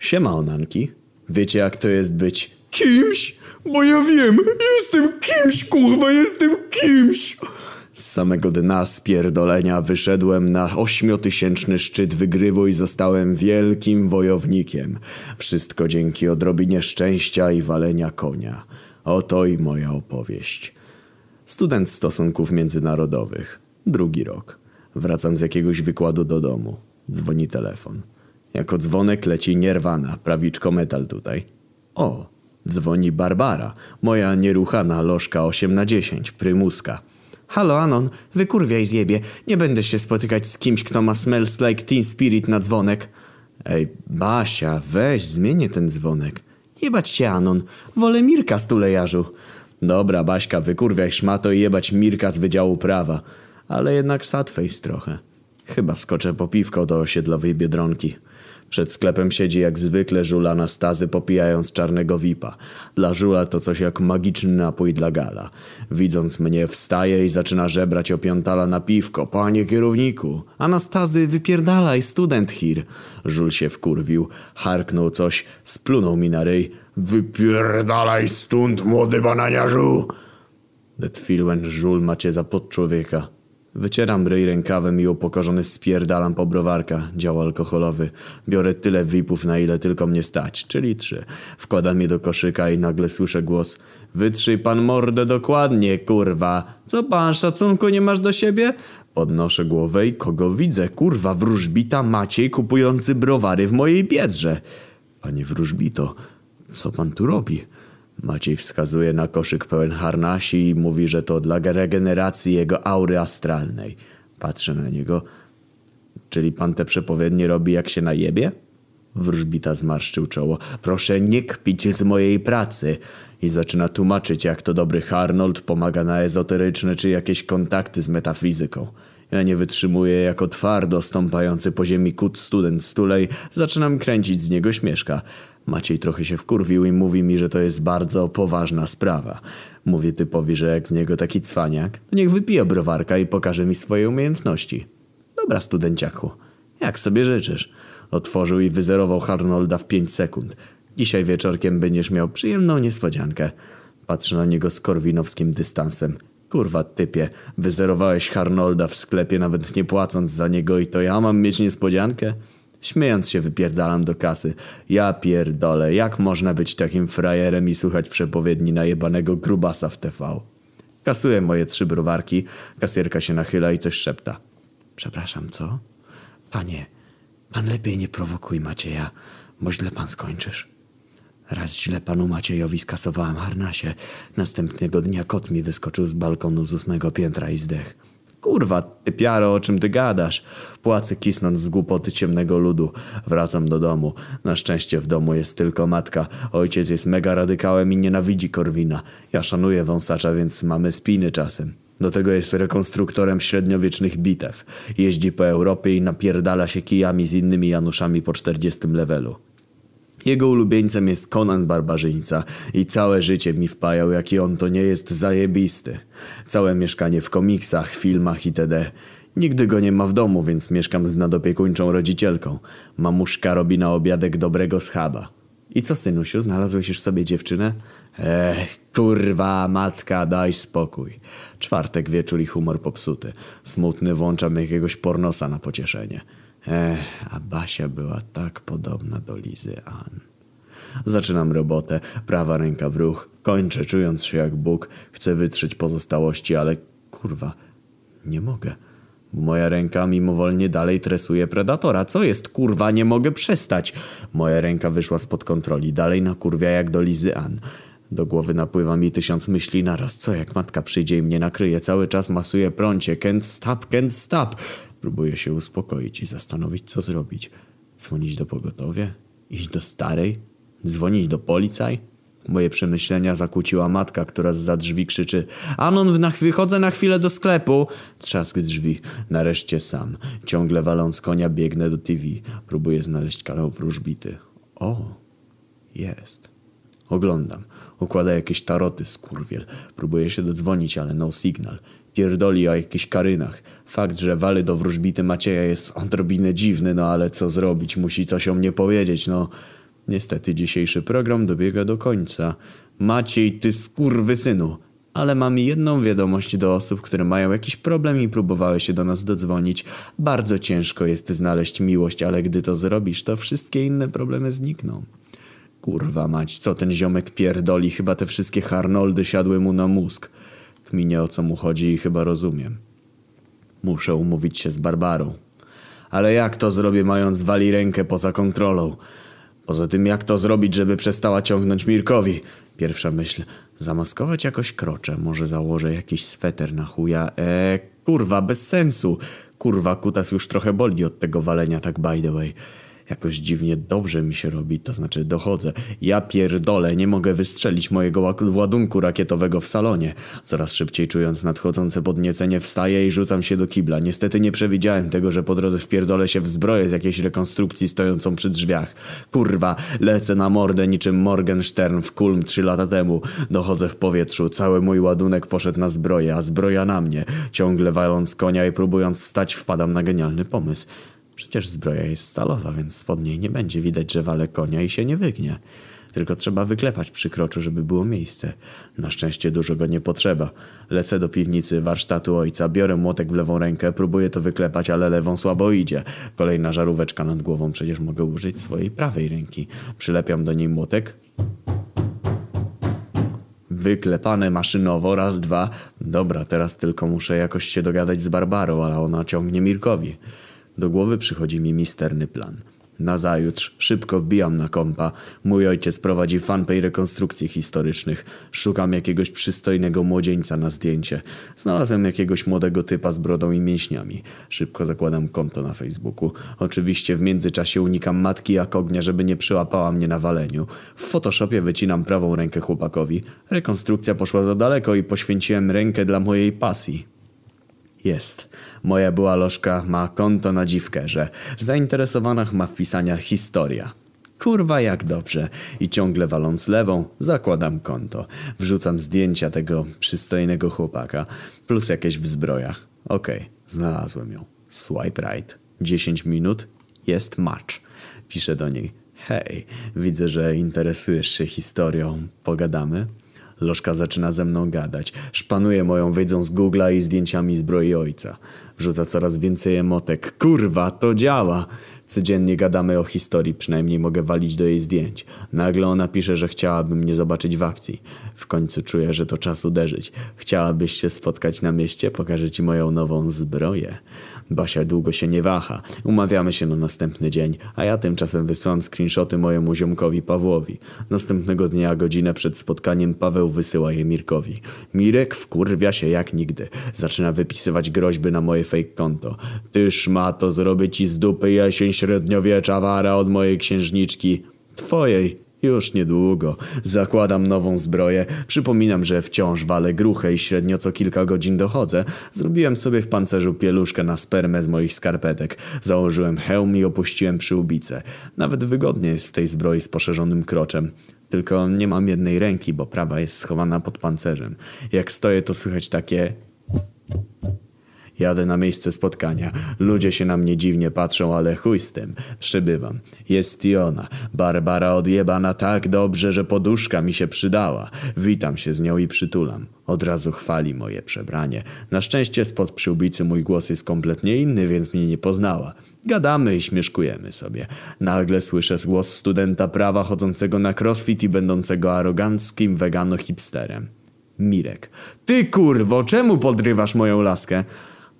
Siema, onanki. Wiecie jak to jest być... Kimś? Bo ja wiem, jestem kimś, kurwa, jestem kimś. Z samego dna spierdolenia wyszedłem na ośmiotysięczny szczyt wygrywu i zostałem wielkim wojownikiem. Wszystko dzięki odrobinie szczęścia i walenia konia. Oto i moja opowieść. Student stosunków międzynarodowych. Drugi rok. Wracam z jakiegoś wykładu do domu. Dzwoni telefon. Jako dzwonek leci nierwana, prawiczko metal tutaj. O, dzwoni Barbara, moja nieruchana lożka 8 na 10, prymuska. Halo Anon, wykurwiaj zjebie. Nie będę się spotykać z kimś, kto ma smells like teen spirit na dzwonek. Ej, Basia, weź, zmienię ten dzwonek. Jebać cię Anon, wolę Mirka z tulejarzu. Dobra, Baśka, wykurwiaj szmato i jebać Mirka z Wydziału Prawa. Ale jednak sad face trochę. Chyba skoczę po piwko do osiedlowej Biedronki. Przed sklepem siedzi jak zwykle żula na stazy popijając czarnego wipa. Dla żula to coś jak magiczny napój dla gala. Widząc mnie wstaje i zaczyna żebrać opiątala na piwko. Panie kierowniku, Anastazy wypierdalaj, student hir. Żul się wkurwił, harknął coś, splunął mi na ryj. Wypierdalaj stąd, młody bananiarzu. That feel when żul macie za podczłowieka. Wycieram ryj rękawem i upokorzony spierdalam po browarka, dział alkoholowy. Biorę tyle wipów, na ile tylko mnie stać, czyli trzy. Wkładam je do koszyka i nagle słyszę głos. Wytrzyj pan mordę dokładnie, kurwa. Co pan, szacunku nie masz do siebie? Podnoszę głowę i kogo widzę? Kurwa, wróżbita Maciej kupujący browary w mojej biedrze. Panie wróżbito, co pan tu robi? Maciej wskazuje na koszyk pełen harnasi i mówi, że to dla regeneracji jego aury astralnej. Patrzę na niego. Czyli pan te przepowiednie robi jak się najebie? Wróżbita zmarszczył czoło. Proszę nie kpić z mojej pracy. I zaczyna tłumaczyć, jak to dobry Harnold pomaga na ezoteryczne czy jakieś kontakty z metafizyką. Ja nie wytrzymuję jako twardo stąpający po ziemi kut student stulej. Zaczynam kręcić z niego śmieszka. Maciej trochę się wkurwił i mówi mi, że to jest bardzo poważna sprawa. Mówię typowi, że jak z niego taki cwaniak, to niech wypije browarka i pokaże mi swoje umiejętności. Dobra, studenciaku, jak sobie życzysz. Otworzył i wyzerował Harnolda w pięć sekund. Dzisiaj wieczorkiem będziesz miał przyjemną niespodziankę. Patrzę na niego z korwinowskim dystansem. Kurwa typie, wyzerowałeś Harnolda w sklepie nawet nie płacąc za niego i to ja mam mieć niespodziankę? Śmiejąc się wypierdalam do kasy. Ja pierdolę, jak można być takim frajerem i słuchać przepowiedni najebanego grubasa w TV? Kasuję moje trzy browarki, kasierka się nachyla i coś szepta. Przepraszam, co? Panie, pan lepiej nie prowokuj Macieja, bo źle pan skończysz. Raz źle panu Maciejowi skasowałem harnasie. Następnego dnia kot mi wyskoczył z balkonu z ósmego piętra i zdech. Kurwa, ty piaro, o czym ty gadasz? Płacę kisnąc z głupoty ciemnego ludu. Wracam do domu. Na szczęście w domu jest tylko matka. Ojciec jest mega radykałem i nienawidzi Korwina. Ja szanuję wąsacza, więc mamy spiny czasem. Do tego jest rekonstruktorem średniowiecznych bitew. Jeździ po Europie i napierdala się kijami z innymi Januszami po 40 levelu. Jego ulubieńcem jest Conan Barbarzyńca i całe życie mi wpajał, jaki on to nie jest zajebisty. Całe mieszkanie w komiksach, filmach itd. Nigdy go nie ma w domu, więc mieszkam z nadopiekuńczą rodzicielką. Mamuszka robi na obiadek dobrego schaba. I co, synusiu, znalazłeś już sobie dziewczynę? Ech, kurwa, matka, daj spokój. Czwartek wieczór i humor popsuty. Smutny włączam jakiegoś pornosa na pocieszenie. Ech, a Basia była tak podobna do Lizy Ann. Zaczynam robotę, prawa ręka w ruch, kończę czując się jak Bóg, chcę wytrzeć pozostałości, ale kurwa, nie mogę. Moja ręka mimowolnie dalej tresuje predatora. Co jest, kurwa, nie mogę przestać. Moja ręka wyszła spod kontroli, dalej na kurwia jak do Lizy Ann. Do głowy napływa mi tysiąc myśli naraz. Co jak matka przyjdzie i mnie nakryje? Cały czas masuje prącie. Can't stop, can't stop. Próbuję się uspokoić i zastanowić, co zrobić. Dzwonić do pogotowia? Iść do starej? Dzwonić do policaj? Moje przemyślenia zakłóciła matka, która za drzwi krzyczy Anon, na wychodzę na chwilę do sklepu. Trzask drzwi. Nareszcie sam. Ciągle waląc konia biegnę do TV. Próbuję znaleźć kanał wróżbity. O, jest. Oglądam. Układa jakieś taroty, skurwiel. Próbuję się dodzwonić, ale no signal. Pierdoli o jakichś karynach. Fakt, że wali do wróżbity Macieja jest odrobinę dziwny, no ale co zrobić? Musi coś o mnie powiedzieć, no. Niestety dzisiejszy program dobiega do końca. Maciej, ty skurwysynu! Ale mam jedną wiadomość do osób, które mają jakiś problem i próbowały się do nas dodzwonić. Bardzo ciężko jest znaleźć miłość, ale gdy to zrobisz, to wszystkie inne problemy znikną. Kurwa mać, co ten ziomek pierdoli, chyba te wszystkie Harnoldy siadły mu na mózg. Kminie o co mu chodzi i chyba rozumiem. Muszę umówić się z Barbarą. Ale jak to zrobię, mając wali rękę poza kontrolą? Poza tym, jak to zrobić, żeby przestała ciągnąć Mirkowi? Pierwsza myśl. Zamaskować jakoś krocze. Może założę jakiś sweter na chuja. Eee, kurwa, bez sensu. Kurwa, kutas już trochę boli od tego walenia, tak by the way. Jakoś dziwnie dobrze mi się robi, to znaczy dochodzę. Ja pierdolę, nie mogę wystrzelić mojego ładunku rakietowego w salonie. Coraz szybciej czując nadchodzące podniecenie wstaję i rzucam się do kibla. Niestety nie przewidziałem tego, że po drodze wpierdolę się w zbroję z jakiejś rekonstrukcji stojącą przy drzwiach. Kurwa, lecę na mordę niczym Morgenstern w Kulm trzy lata temu. Dochodzę w powietrzu, cały mój ładunek poszedł na zbroję, a zbroja na mnie. Ciągle waląc konia i próbując wstać wpadam na genialny pomysł. Przecież zbroja jest stalowa, więc spod niej nie będzie widać, że wale konia i się nie wygnie. Tylko trzeba wyklepać przy kroczu, żeby było miejsce. Na szczęście dużo go nie potrzeba. Lecę do piwnicy warsztatu ojca, biorę młotek w lewą rękę, próbuję to wyklepać, ale lewą słabo idzie. Kolejna żaróweczka nad głową, przecież mogę użyć swojej prawej ręki. Przylepiam do niej młotek, Wyklepane maszynowo, raz, dwa. Dobra, teraz tylko muszę jakoś się dogadać z Barbarą, ale ona ciągnie Mirkowi. Do głowy przychodzi mi misterny plan. Nazajutrz szybko wbijam na kompa. Mój ojciec prowadzi fanpage rekonstrukcji historycznych. Szukam jakiegoś przystojnego młodzieńca na zdjęcie. Znalazłem jakiegoś młodego typa z brodą i mięśniami. Szybko zakładam konto na Facebooku. Oczywiście w międzyczasie unikam matki jak ognia, żeby nie przyłapała mnie na waleniu. W Photoshopie wycinam prawą rękę chłopakowi. Rekonstrukcja poszła za daleko i poświęciłem rękę dla mojej pasji. Jest. Moja była lożka ma konto na dziwkerze. W zainteresowanych ma wpisania historia. Kurwa jak dobrze. I ciągle waląc lewą, zakładam konto. Wrzucam zdjęcia tego przystojnego chłopaka. Plus jakieś w zbrojach. Okej, znalazłem ją. Swipe right. 10 minut. Jest match. Piszę do niej. Hej, widzę, że interesujesz się historią. Pogadamy? Lożka zaczyna ze mną gadać. Szpanuje moją wiedzą z Google'a i zdjęciami zbroi ojca. Wrzuca coraz więcej emotek. Kurwa, to działa! Codziennie gadamy o historii, przynajmniej mogę walić do jej zdjęć. Nagle ona pisze, że chciałaby mnie zobaczyć w akcji. W końcu czuję, że to czas uderzyć. Chciałabyś się spotkać na mieście? Pokażę ci moją nową zbroję. Basia długo się nie waha. Umawiamy się na następny dzień, a ja tymczasem wysyłam screenshoty mojemu ziomkowi Pawłowi. Następnego dnia, godzinę przed spotkaniem, Paweł wysyła je Mirkowi. Mirek wkurwia się jak nigdy. Zaczyna wypisywać groźby na moje fake konto. Tyż ma to zrobię ci z dupy jesień średniowiecza wara od mojej księżniczki. Twojej. Już niedługo. Zakładam nową zbroję. Przypominam, że wciąż walę gruchę i średnio co kilka godzin dochodzę. Zrobiłem sobie w pancerzu pieluszkę na spermę z moich skarpetek. Założyłem hełm i opuściłem przyłbicę. Nawet wygodnie jest w tej zbroi z poszerzonym kroczem. Tylko nie mam jednej ręki, bo prawa jest schowana pod pancerzem. Jak stoję, to słychać takie Jadę na miejsce spotkania. Ludzie się na mnie dziwnie patrzą, ale chuj z tym. Przybywam. Jest i ona. Barbara odjebana tak dobrze, że poduszka mi się przydała. Witam się z nią i przytulam. Od razu chwali moje przebranie. Na szczęście spod przyłbicy mój głos jest kompletnie inny, więc mnie nie poznała. Gadamy i śmieszkujemy sobie. Nagle słyszę głos studenta prawa chodzącego na crossfit i będącego aroganckim wegano-hipsterem. Mirek. Ty kurwo, czemu podrywasz moją laskę?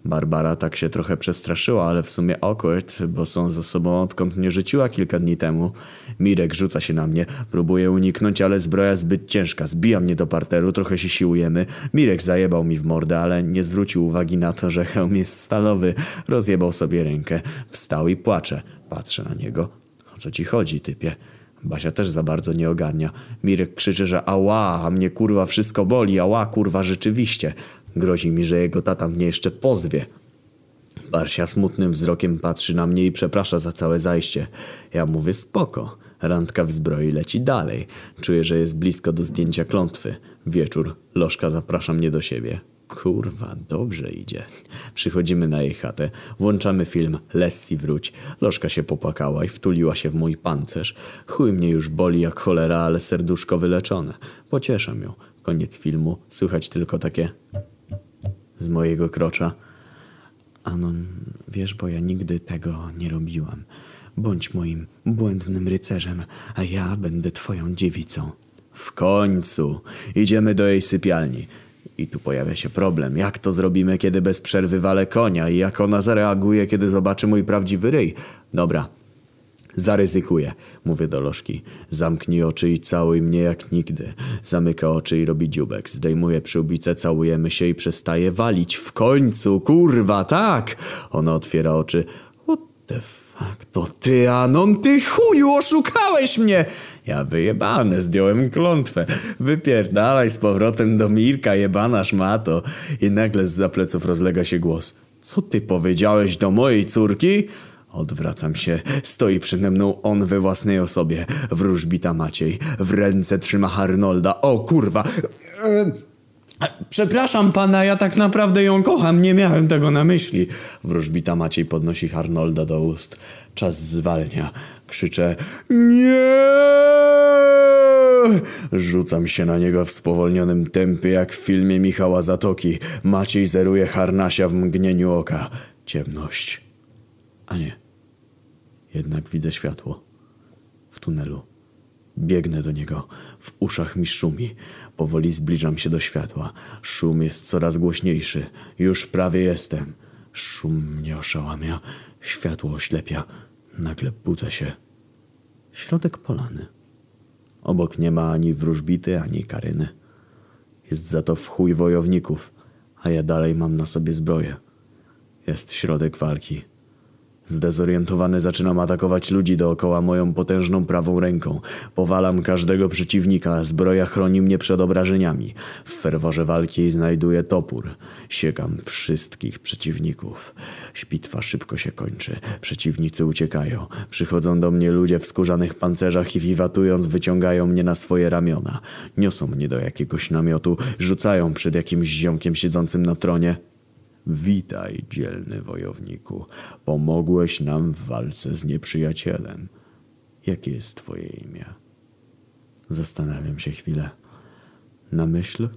Barbara tak się trochę przestraszyła, ale w sumie awkward, bo są ze sobą odkąd mnie rzuciła kilka dni temu. Mirek rzuca się na mnie, próbuje uniknąć, ale zbroja zbyt ciężka. Zbija mnie do parteru, trochę się siłujemy. Mirek zajebał mi w mordę, ale nie zwrócił uwagi na to, że hełm jest stalowy. Rozjebał sobie rękę. Wstał i płacze. Patrzę na niego. O co ci chodzi, typie? Basia też za bardzo nie ogarnia. Mirek krzyczy, że ała, a mnie kurwa wszystko boli, ała kurwa rzeczywiście. Grozi mi, że jego tata mnie jeszcze pozwie. Barsia smutnym wzrokiem patrzy na mnie i przeprasza za całe zajście. Ja mówię spoko. Randka w zbroi leci dalej. Czuję, że jest blisko do zdjęcia klątwy. Wieczór. Lożka zaprasza mnie do siebie. Kurwa, dobrze idzie. Przychodzimy na jej chatę, włączamy film Lessi wróć. Lożka się popłakała i wtuliła się w mój pancerz. Chuj mnie już boli jak cholera, ale serduszko wyleczone. Pocieszam ją. Koniec filmu, słychać tylko takie z mojego krocza. Anon, wiesz, bo ja nigdy tego nie robiłam. Bądź moim błędnym rycerzem, a ja będę twoją dziewicą. W końcu idziemy do jej sypialni. I tu pojawia się problem. Jak to zrobimy, kiedy bez przerwy walę konia i jak ona zareaguje, kiedy zobaczy mój prawdziwy ryj? Dobra, zaryzykuję, mówię do Lożki. Zamknij oczy i całuj mnie jak nigdy. Zamyka oczy i robi dziubek. Zdejmuje przyłbicę, całujemy się i przestaje walić. W końcu, kurwa, tak! Ona otwiera oczy. What the fuck? To ty, Anon, ty chuju, oszukałeś mnie! Ja wyjebane, zdjąłem klątwę. Wypierdalaj z powrotem do Mirka, jebana szmato. I nagle z pleców rozlega się głos. Co ty powiedziałeś do mojej córki? Odwracam się. Stoi przede mną on we własnej osobie. Wróżbita Maciej. W ręce trzyma Harnolda. O kurwa! E, Przepraszam pana, ja tak naprawdę ją kocham, nie miałem tego na myśli. Wróżbita Maciej podnosi Harnolda do ust. Czas zwalnia. Krzyczę Nie! Rzucam się na niego w spowolnionym tempie jak w filmie Michała Zatoki. Maciej zeruje harnasia w mgnieniu oka. Ciemność. A nie. Jednak widzę światło. W tunelu. Biegnę do niego. W uszach mi szumi. Powoli zbliżam się do światła. Szum jest coraz głośniejszy. Już prawie jestem. Szum mnie oszałamia. Światło oślepia. Nagle budzę się. Środek polany. Obok nie ma ani wróżbity, ani karyny. Jest za to w chuj wojowników, a ja dalej mam na sobie zbroję. Jest środek walki. Zdezorientowany zaczynam atakować ludzi dookoła moją potężną prawą ręką. Powalam każdego przeciwnika, zbroja chroni mnie przed obrażeniami. W ferworze walki znajduję topór. Siekam wszystkich przeciwników. Bitwa szybko się kończy. Przeciwnicy uciekają. Przychodzą do mnie ludzie w skórzanych pancerzach i wiwatując wyciągają mnie na swoje ramiona. Niosą mnie do jakiegoś namiotu, rzucają przed jakimś ziomkiem siedzącym na tronie. Witaj, dzielny wojowniku. Pomogłeś nam w walce z nieprzyjacielem. Jakie jest twoje imię? Zastanawiam się chwilę. Na myśl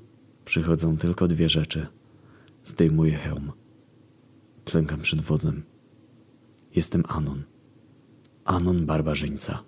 przychodzą tylko dwie rzeczy. Zdejmuję hełm. Klękam przed wodzem. Jestem Anon. Anon Barbarzyńca.